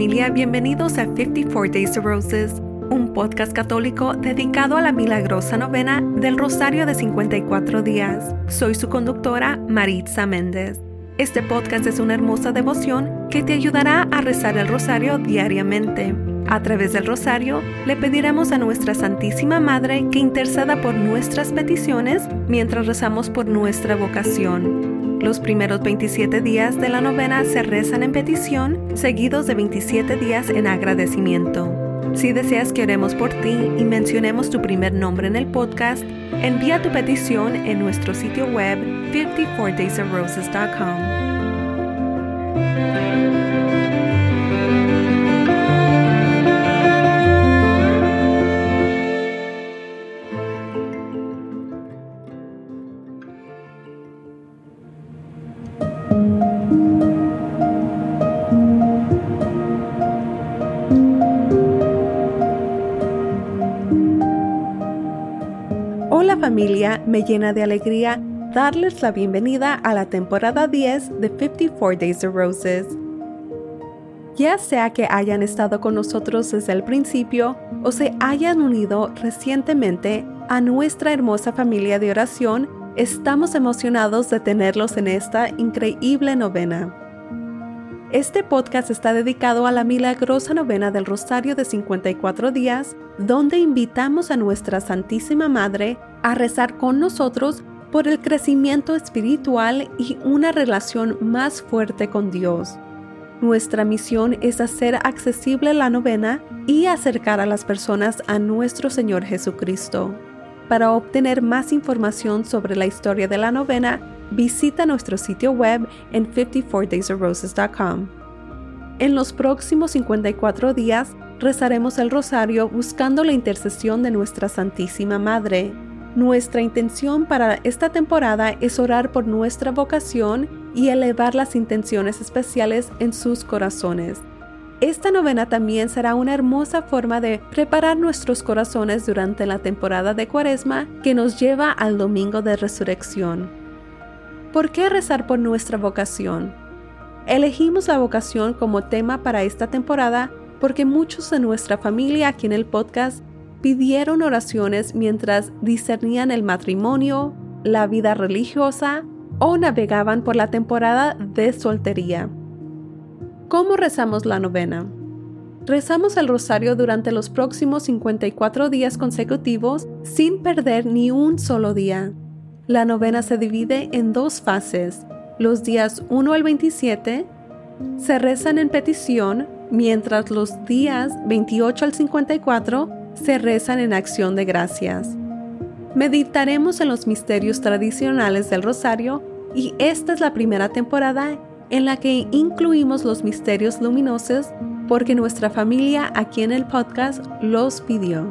familia, bienvenidos a 54 Days of Roses, un podcast católico dedicado a la milagrosa novena del Rosario de 54 días. Soy su conductora, Maritza Méndez. Este podcast es una hermosa devoción que te ayudará a rezar el rosario diariamente. A través del rosario, le pediremos a nuestra Santísima Madre que interceda por nuestras peticiones mientras rezamos por nuestra vocación. Los primeros 27 días de la novena se rezan en petición, seguidos de 27 días en agradecimiento. Si deseas que oremos por ti y mencionemos tu primer nombre en el podcast, envía tu petición en nuestro sitio web 54daysofroses.com. me llena de alegría darles la bienvenida a la temporada 10 de 54 Days of Roses. Ya sea que hayan estado con nosotros desde el principio o se hayan unido recientemente a nuestra hermosa familia de oración, estamos emocionados de tenerlos en esta increíble novena. Este podcast está dedicado a la milagrosa novena del Rosario de 54 días, donde invitamos a nuestra Santísima Madre a rezar con nosotros por el crecimiento espiritual y una relación más fuerte con Dios. Nuestra misión es hacer accesible la novena y acercar a las personas a nuestro Señor Jesucristo. Para obtener más información sobre la historia de la novena, visita nuestro sitio web en 54daysofroses.com. En los próximos 54 días rezaremos el rosario buscando la intercesión de nuestra Santísima Madre. Nuestra intención para esta temporada es orar por nuestra vocación y elevar las intenciones especiales en sus corazones. Esta novena también será una hermosa forma de preparar nuestros corazones durante la temporada de Cuaresma que nos lleva al Domingo de Resurrección. ¿Por qué rezar por nuestra vocación? Elegimos la vocación como tema para esta temporada porque muchos de nuestra familia aquí en el podcast pidieron oraciones mientras discernían el matrimonio, la vida religiosa o navegaban por la temporada de soltería. ¿Cómo rezamos la novena? Rezamos el rosario durante los próximos 54 días consecutivos sin perder ni un solo día. La novena se divide en dos fases. Los días 1 al 27 se rezan en petición, mientras los días 28 al 54 se rezan en acción de gracias. Meditaremos en los misterios tradicionales del rosario y esta es la primera temporada en la que incluimos los misterios luminosos porque nuestra familia aquí en el podcast los pidió.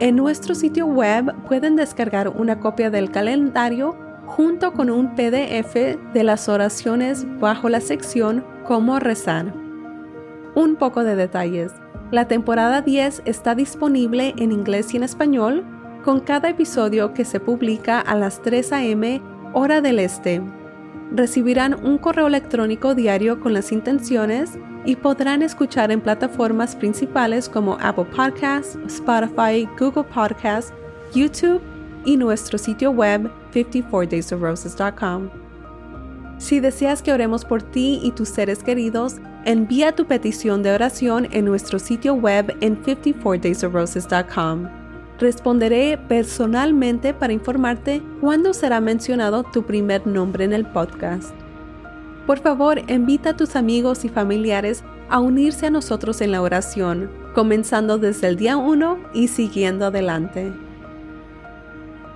En nuestro sitio web pueden descargar una copia del calendario junto con un PDF de las oraciones bajo la sección Cómo rezar. Un poco de detalles. La temporada 10 está disponible en inglés y en español, con cada episodio que se publica a las 3 a.m. hora del este. Recibirán un correo electrónico diario con las intenciones y podrán escuchar en plataformas principales como Apple Podcasts, Spotify, Google Podcasts, YouTube y nuestro sitio web 54daysofroses.com. Si deseas que oremos por ti y tus seres queridos, envía tu petición de oración en nuestro sitio web en 54daysofroses.com. Responderé personalmente para informarte cuándo será mencionado tu primer nombre en el podcast. Por favor, invita a tus amigos y familiares a unirse a nosotros en la oración, comenzando desde el día 1 y siguiendo adelante.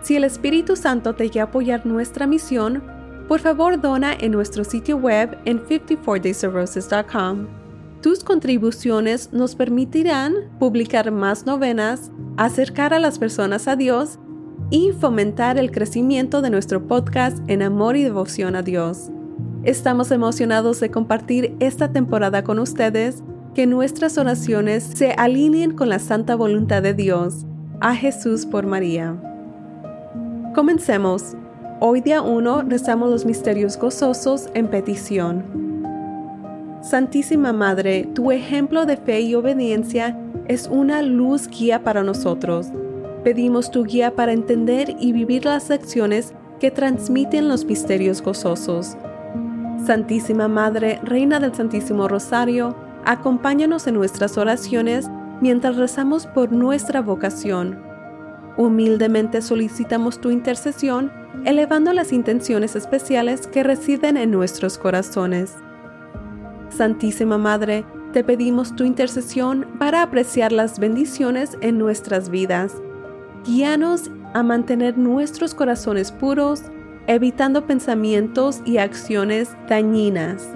Si el Espíritu Santo te quiere apoyar nuestra misión, por favor dona en nuestro sitio web en 54daysofroses.com. Tus contribuciones nos permitirán publicar más novenas, acercar a las personas a Dios y fomentar el crecimiento de nuestro podcast en amor y devoción a Dios. Estamos emocionados de compartir esta temporada con ustedes, que nuestras oraciones se alineen con la santa voluntad de Dios. A Jesús por María. Comencemos. Hoy día 1 rezamos los misterios gozosos en petición. Santísima Madre, tu ejemplo de fe y obediencia es una luz guía para nosotros. Pedimos tu guía para entender y vivir las lecciones que transmiten los misterios gozosos. Santísima Madre, Reina del Santísimo Rosario, acompáñanos en nuestras oraciones mientras rezamos por nuestra vocación. Humildemente solicitamos tu intercesión, elevando las intenciones especiales que residen en nuestros corazones. Santísima Madre, te pedimos tu intercesión para apreciar las bendiciones en nuestras vidas. Guíanos a mantener nuestros corazones puros, evitando pensamientos y acciones dañinas.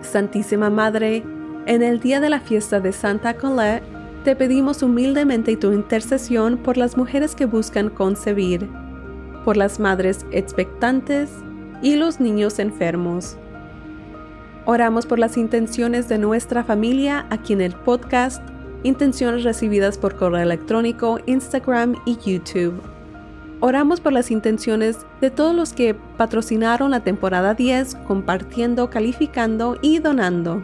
Santísima Madre, en el día de la fiesta de Santa Colette, te pedimos humildemente tu intercesión por las mujeres que buscan concebir, por las madres expectantes y los niños enfermos. Oramos por las intenciones de nuestra familia aquí en el podcast, intenciones recibidas por correo electrónico, Instagram y YouTube. Oramos por las intenciones de todos los que patrocinaron la temporada 10 compartiendo, calificando y donando.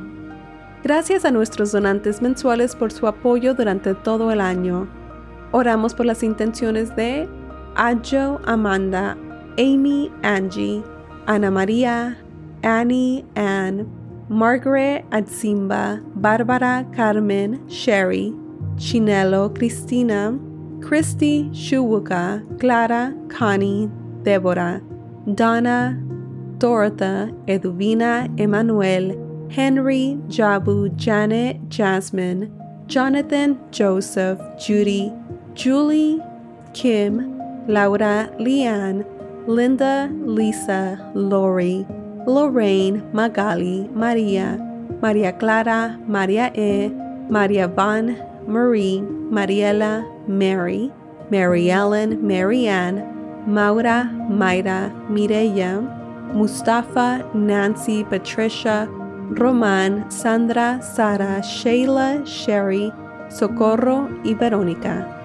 Gracias a nuestros donantes mensuales por su apoyo durante todo el año. Oramos por las intenciones de Ajo Amanda, Amy Angie, Ana María, Annie Ann, Margaret Adsimba, Bárbara Carmen, Sherry, Chinelo Cristina, Christy Shuwuka, Clara Connie, Deborah, Donna, Dorotha, Eduvina, Emanuel, Henry, Jabu, Janet, Jasmine, Jonathan, Joseph, Judy, Julie, Kim, Laura, Leanne, Linda, Lisa, Lori, Lorraine, Magali, Maria, Maria Clara, Maria E, Maria Van, Marie, Mariela, Mary, Mary Ellen, Marianne, Maura, Mayra, Mireya, Mustafa, Nancy, Patricia, Román, Sandra, Sara, Sheila, Sherry, Socorro y Verónica.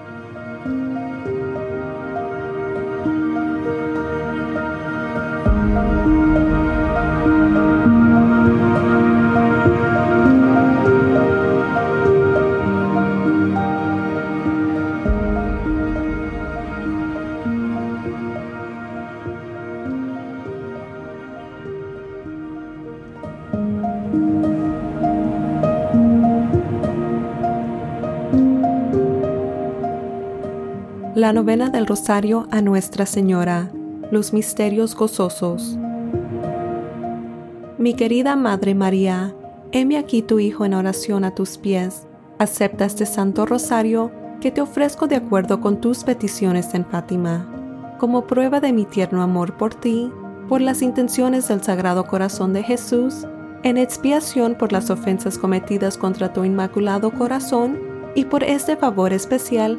Novena del Rosario a Nuestra Señora, los misterios gozosos. Mi querida Madre María, heme aquí tu Hijo en oración a tus pies. Acepta este Santo Rosario que te ofrezco de acuerdo con tus peticiones en Fátima, como prueba de mi tierno amor por ti, por las intenciones del Sagrado Corazón de Jesús, en expiación por las ofensas cometidas contra tu Inmaculado Corazón y por este favor especial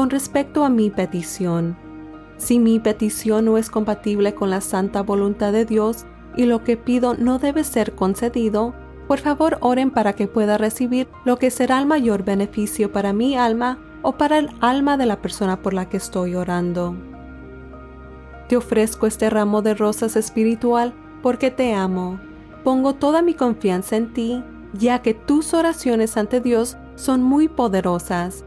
con respecto a mi petición. Si mi petición no es compatible con la santa voluntad de Dios y lo que pido no debe ser concedido, por favor oren para que pueda recibir lo que será el mayor beneficio para mi alma o para el alma de la persona por la que estoy orando. Te ofrezco este ramo de rosas espiritual porque te amo. Pongo toda mi confianza en ti, ya que tus oraciones ante Dios son muy poderosas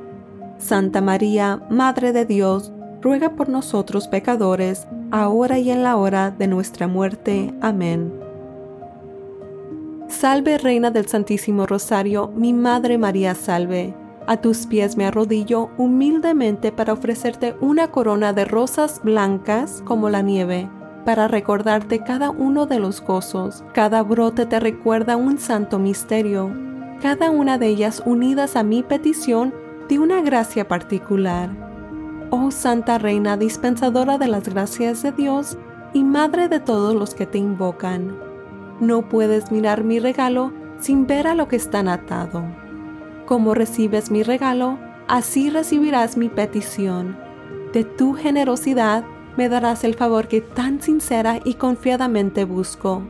Santa María, Madre de Dios, ruega por nosotros pecadores, ahora y en la hora de nuestra muerte. Amén. Salve Reina del Santísimo Rosario, mi Madre María salve. A tus pies me arrodillo humildemente para ofrecerte una corona de rosas blancas como la nieve, para recordarte cada uno de los gozos. Cada brote te recuerda un santo misterio, cada una de ellas unidas a mi petición de una gracia particular. Oh Santa Reina, dispensadora de las gracias de Dios y Madre de todos los que te invocan, no puedes mirar mi regalo sin ver a lo que está atado. Como recibes mi regalo, así recibirás mi petición. De tu generosidad me darás el favor que tan sincera y confiadamente busco.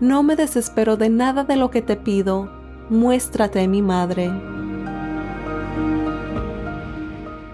No me desespero de nada de lo que te pido. Muéstrate mi madre.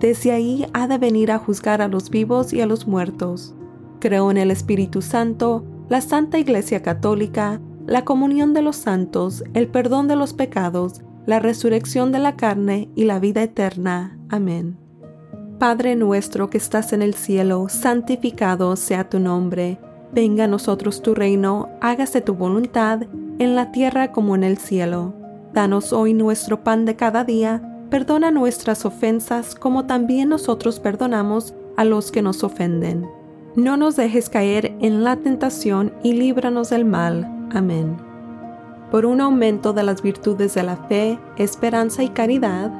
Desde ahí ha de venir a juzgar a los vivos y a los muertos. Creo en el Espíritu Santo, la Santa Iglesia Católica, la comunión de los santos, el perdón de los pecados, la resurrección de la carne y la vida eterna. Amén. Padre nuestro que estás en el cielo, santificado sea tu nombre. Venga a nosotros tu reino, hágase tu voluntad, en la tierra como en el cielo. Danos hoy nuestro pan de cada día, perdona nuestras ofensas como también nosotros perdonamos a los que nos ofenden. No nos dejes caer en la tentación y líbranos del mal. Amén por un aumento de las virtudes de la fe, esperanza y caridad,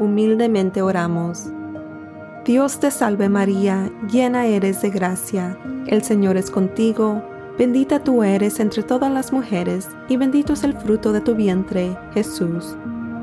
humildemente oramos. Dios te salve María, llena eres de gracia, el Señor es contigo, bendita tú eres entre todas las mujeres, y bendito es el fruto de tu vientre, Jesús.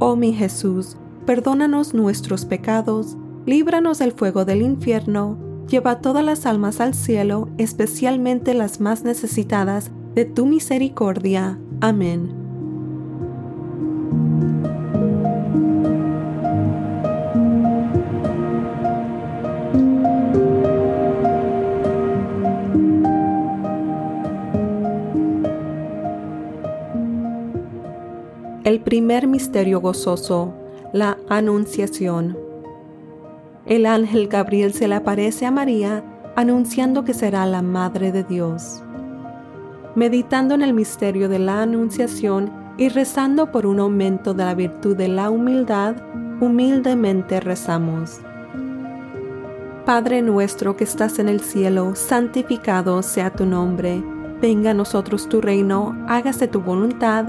Oh mi Jesús, perdónanos nuestros pecados, líbranos del fuego del infierno, lleva todas las almas al cielo, especialmente las más necesitadas de tu misericordia. Amén. El primer misterio gozoso, la Anunciación. El ángel Gabriel se le aparece a María anunciando que será la Madre de Dios. Meditando en el misterio de la Anunciación y rezando por un aumento de la virtud de la humildad, humildemente rezamos. Padre nuestro que estás en el cielo, santificado sea tu nombre, venga a nosotros tu reino, hágase tu voluntad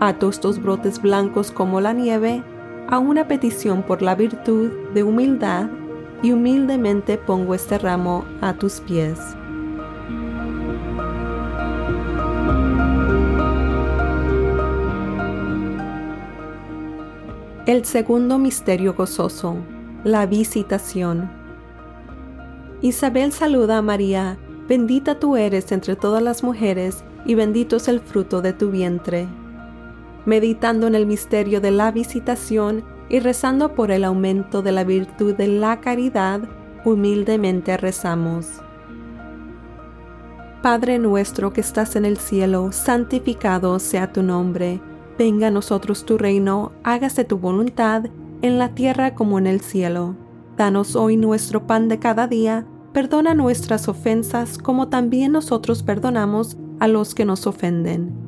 Ato estos brotes blancos como la nieve a una petición por la virtud de humildad y humildemente pongo este ramo a tus pies. El segundo misterio gozoso la visitación. Isabel saluda a María, bendita tú eres entre todas las mujeres, y bendito es el fruto de tu vientre. Meditando en el misterio de la visitación y rezando por el aumento de la virtud de la caridad, humildemente rezamos. Padre nuestro que estás en el cielo, santificado sea tu nombre, venga a nosotros tu reino, hágase tu voluntad, en la tierra como en el cielo. Danos hoy nuestro pan de cada día, perdona nuestras ofensas como también nosotros perdonamos a los que nos ofenden.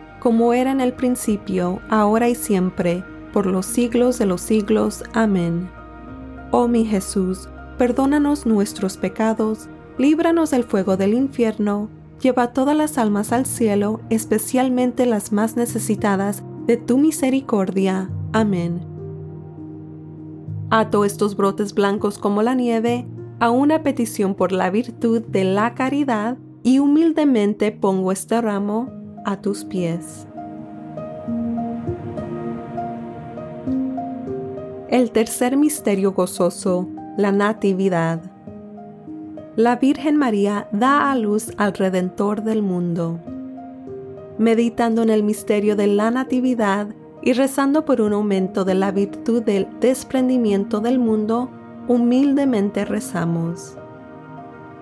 como era en el principio, ahora y siempre, por los siglos de los siglos. Amén. Oh mi Jesús, perdónanos nuestros pecados, líbranos del fuego del infierno, lleva todas las almas al cielo, especialmente las más necesitadas de tu misericordia. Amén. Ato estos brotes blancos como la nieve a una petición por la virtud de la caridad y humildemente pongo este ramo a tus pies. El tercer misterio gozoso, la Natividad. La Virgen María da a luz al Redentor del mundo. Meditando en el misterio de la Natividad, y rezando por un aumento de la virtud del desprendimiento del mundo, humildemente rezamos.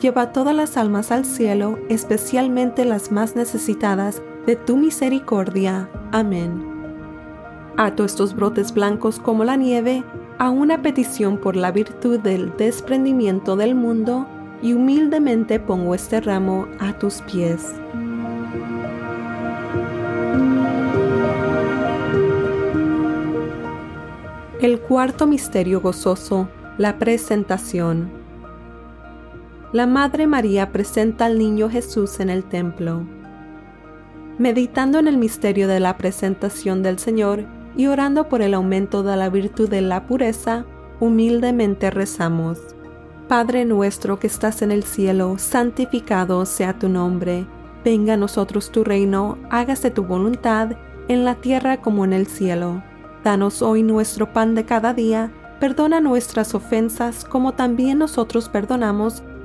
lleva todas las almas al cielo, especialmente las más necesitadas de tu misericordia. Amén. Ato estos brotes blancos como la nieve a una petición por la virtud del desprendimiento del mundo y humildemente pongo este ramo a tus pies. El cuarto misterio gozoso, la presentación la Madre María presenta al niño Jesús en el templo. Meditando en el misterio de la presentación del Señor y orando por el aumento de la virtud de la pureza, humildemente rezamos. Padre nuestro que estás en el cielo, santificado sea tu nombre. Venga a nosotros tu reino, hágase tu voluntad, en la tierra como en el cielo. Danos hoy nuestro pan de cada día, perdona nuestras ofensas como también nosotros perdonamos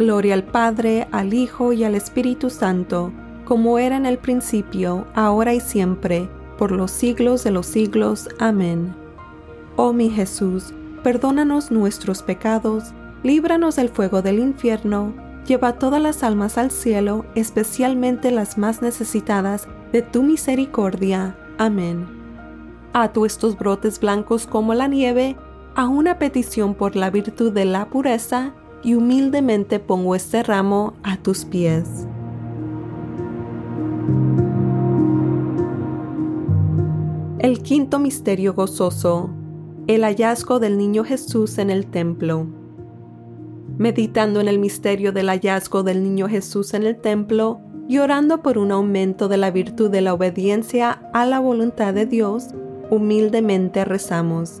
Gloria al Padre, al Hijo y al Espíritu Santo, como era en el principio, ahora y siempre, por los siglos de los siglos. Amén. Oh mi Jesús, perdónanos nuestros pecados, líbranos del fuego del infierno, Lleva todas las almas al cielo, especialmente las más necesitadas de tu misericordia. Amén. Ato estos brotes blancos como la nieve a una petición por la virtud de la pureza y humildemente pongo este ramo a tus pies. El quinto misterio gozoso, el hallazgo del niño Jesús en el templo meditando en el misterio del hallazgo del niño Jesús en el templo y orando por un aumento de la virtud de la obediencia a la voluntad de Dios, humildemente rezamos.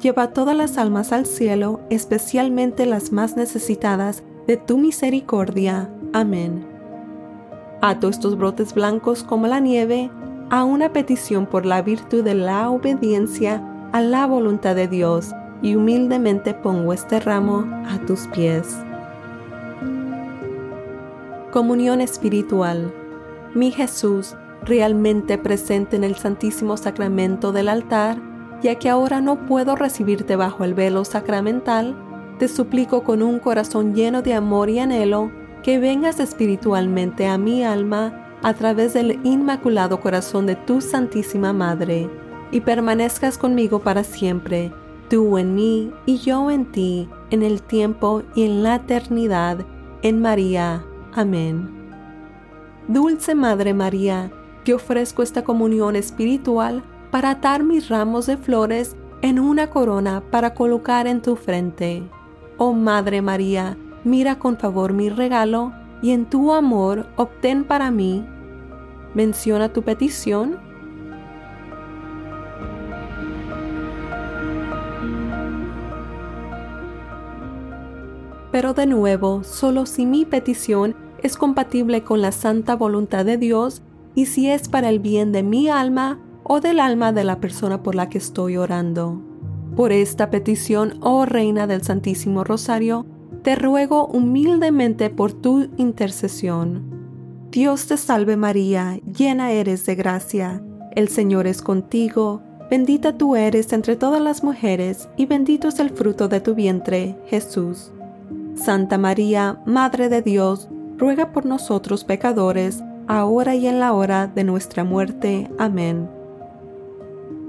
lleva todas las almas al cielo, especialmente las más necesitadas de tu misericordia. Amén. Ato estos brotes blancos como la nieve a una petición por la virtud de la obediencia a la voluntad de Dios y humildemente pongo este ramo a tus pies. Comunión espiritual mi Jesús, realmente presente en el Santísimo Sacramento del altar, ya que ahora no puedo recibirte bajo el velo sacramental, te suplico con un corazón lleno de amor y anhelo que vengas espiritualmente a mi alma a través del inmaculado corazón de tu Santísima Madre, y permanezcas conmigo para siempre, tú en mí y yo en ti, en el tiempo y en la eternidad, en María. Amén. Dulce Madre María, te ofrezco esta comunión espiritual para atar mis ramos de flores en una corona para colocar en tu frente. Oh Madre María, mira con favor mi regalo y en tu amor obtén para mí. Menciona tu petición. Pero de nuevo, solo si mi petición es compatible con la santa voluntad de Dios y si es para el bien de mi alma o del alma de la persona por la que estoy orando. Por esta petición, oh Reina del Santísimo Rosario, te ruego humildemente por tu intercesión. Dios te salve María, llena eres de gracia, el Señor es contigo, bendita tú eres entre todas las mujeres y bendito es el fruto de tu vientre, Jesús. Santa María, Madre de Dios, ruega por nosotros pecadores, ahora y en la hora de nuestra muerte. Amén.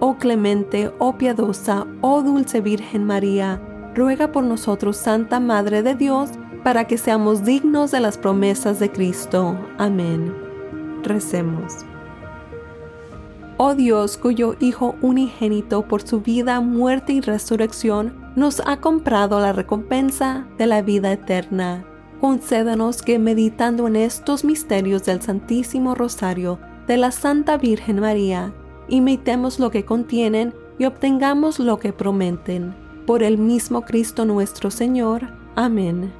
Oh clemente, oh piadosa, oh dulce Virgen María, ruega por nosotros, Santa Madre de Dios, para que seamos dignos de las promesas de Cristo. Amén. Recemos. Oh Dios, cuyo Hijo unigénito por su vida, muerte y resurrección nos ha comprado la recompensa de la vida eterna concédanos que meditando en estos misterios del Santísimo Rosario de la Santa Virgen María, imitemos lo que contienen y obtengamos lo que prometen. Por el mismo Cristo nuestro Señor. Amén.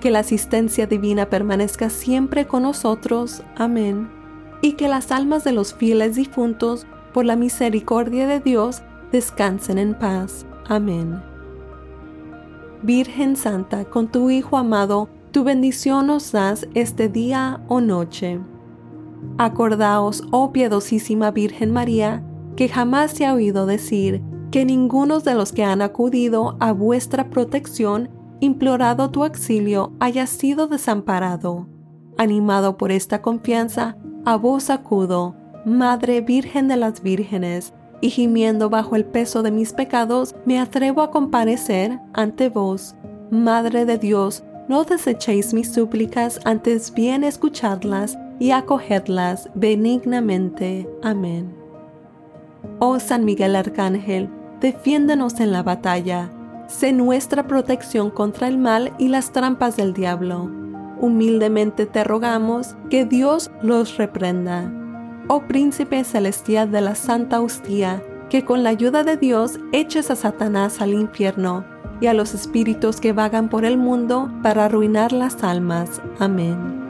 Que la asistencia divina permanezca siempre con nosotros. Amén. Y que las almas de los fieles difuntos, por la misericordia de Dios, descansen en paz. Amén. Virgen Santa, con tu Hijo amado, tu bendición nos das este día o noche. Acordaos, oh piadosísima Virgen María, que jamás se ha oído decir que ninguno de los que han acudido a vuestra protección, implorado tu auxilio, haya sido desamparado. Animado por esta confianza, a vos acudo, Madre Virgen de las Vírgenes, y gimiendo bajo el peso de mis pecados, me atrevo a comparecer ante vos. Madre de Dios, no desechéis mis súplicas, antes bien escuchadlas y acogedlas benignamente. Amén. Oh San Miguel Arcángel, defiéndenos en la batalla. Sé nuestra protección contra el mal y las trampas del diablo. Humildemente te rogamos que Dios los reprenda. Oh Príncipe Celestial de la Santa Hostia, que con la ayuda de Dios eches a Satanás al infierno y a los espíritus que vagan por el mundo para arruinar las almas. Amén.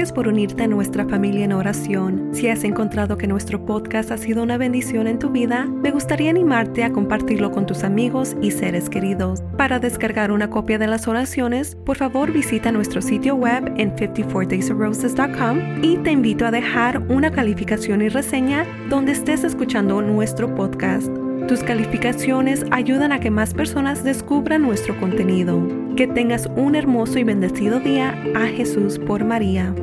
Gracias por unirte a nuestra familia en oración. Si has encontrado que nuestro podcast ha sido una bendición en tu vida, me gustaría animarte a compartirlo con tus amigos y seres queridos. Para descargar una copia de las oraciones, por favor visita nuestro sitio web en 54daysofroses.com y te invito a dejar una calificación y reseña donde estés escuchando nuestro podcast. Tus calificaciones ayudan a que más personas descubran nuestro contenido. Que tengas un hermoso y bendecido día a Jesús por María.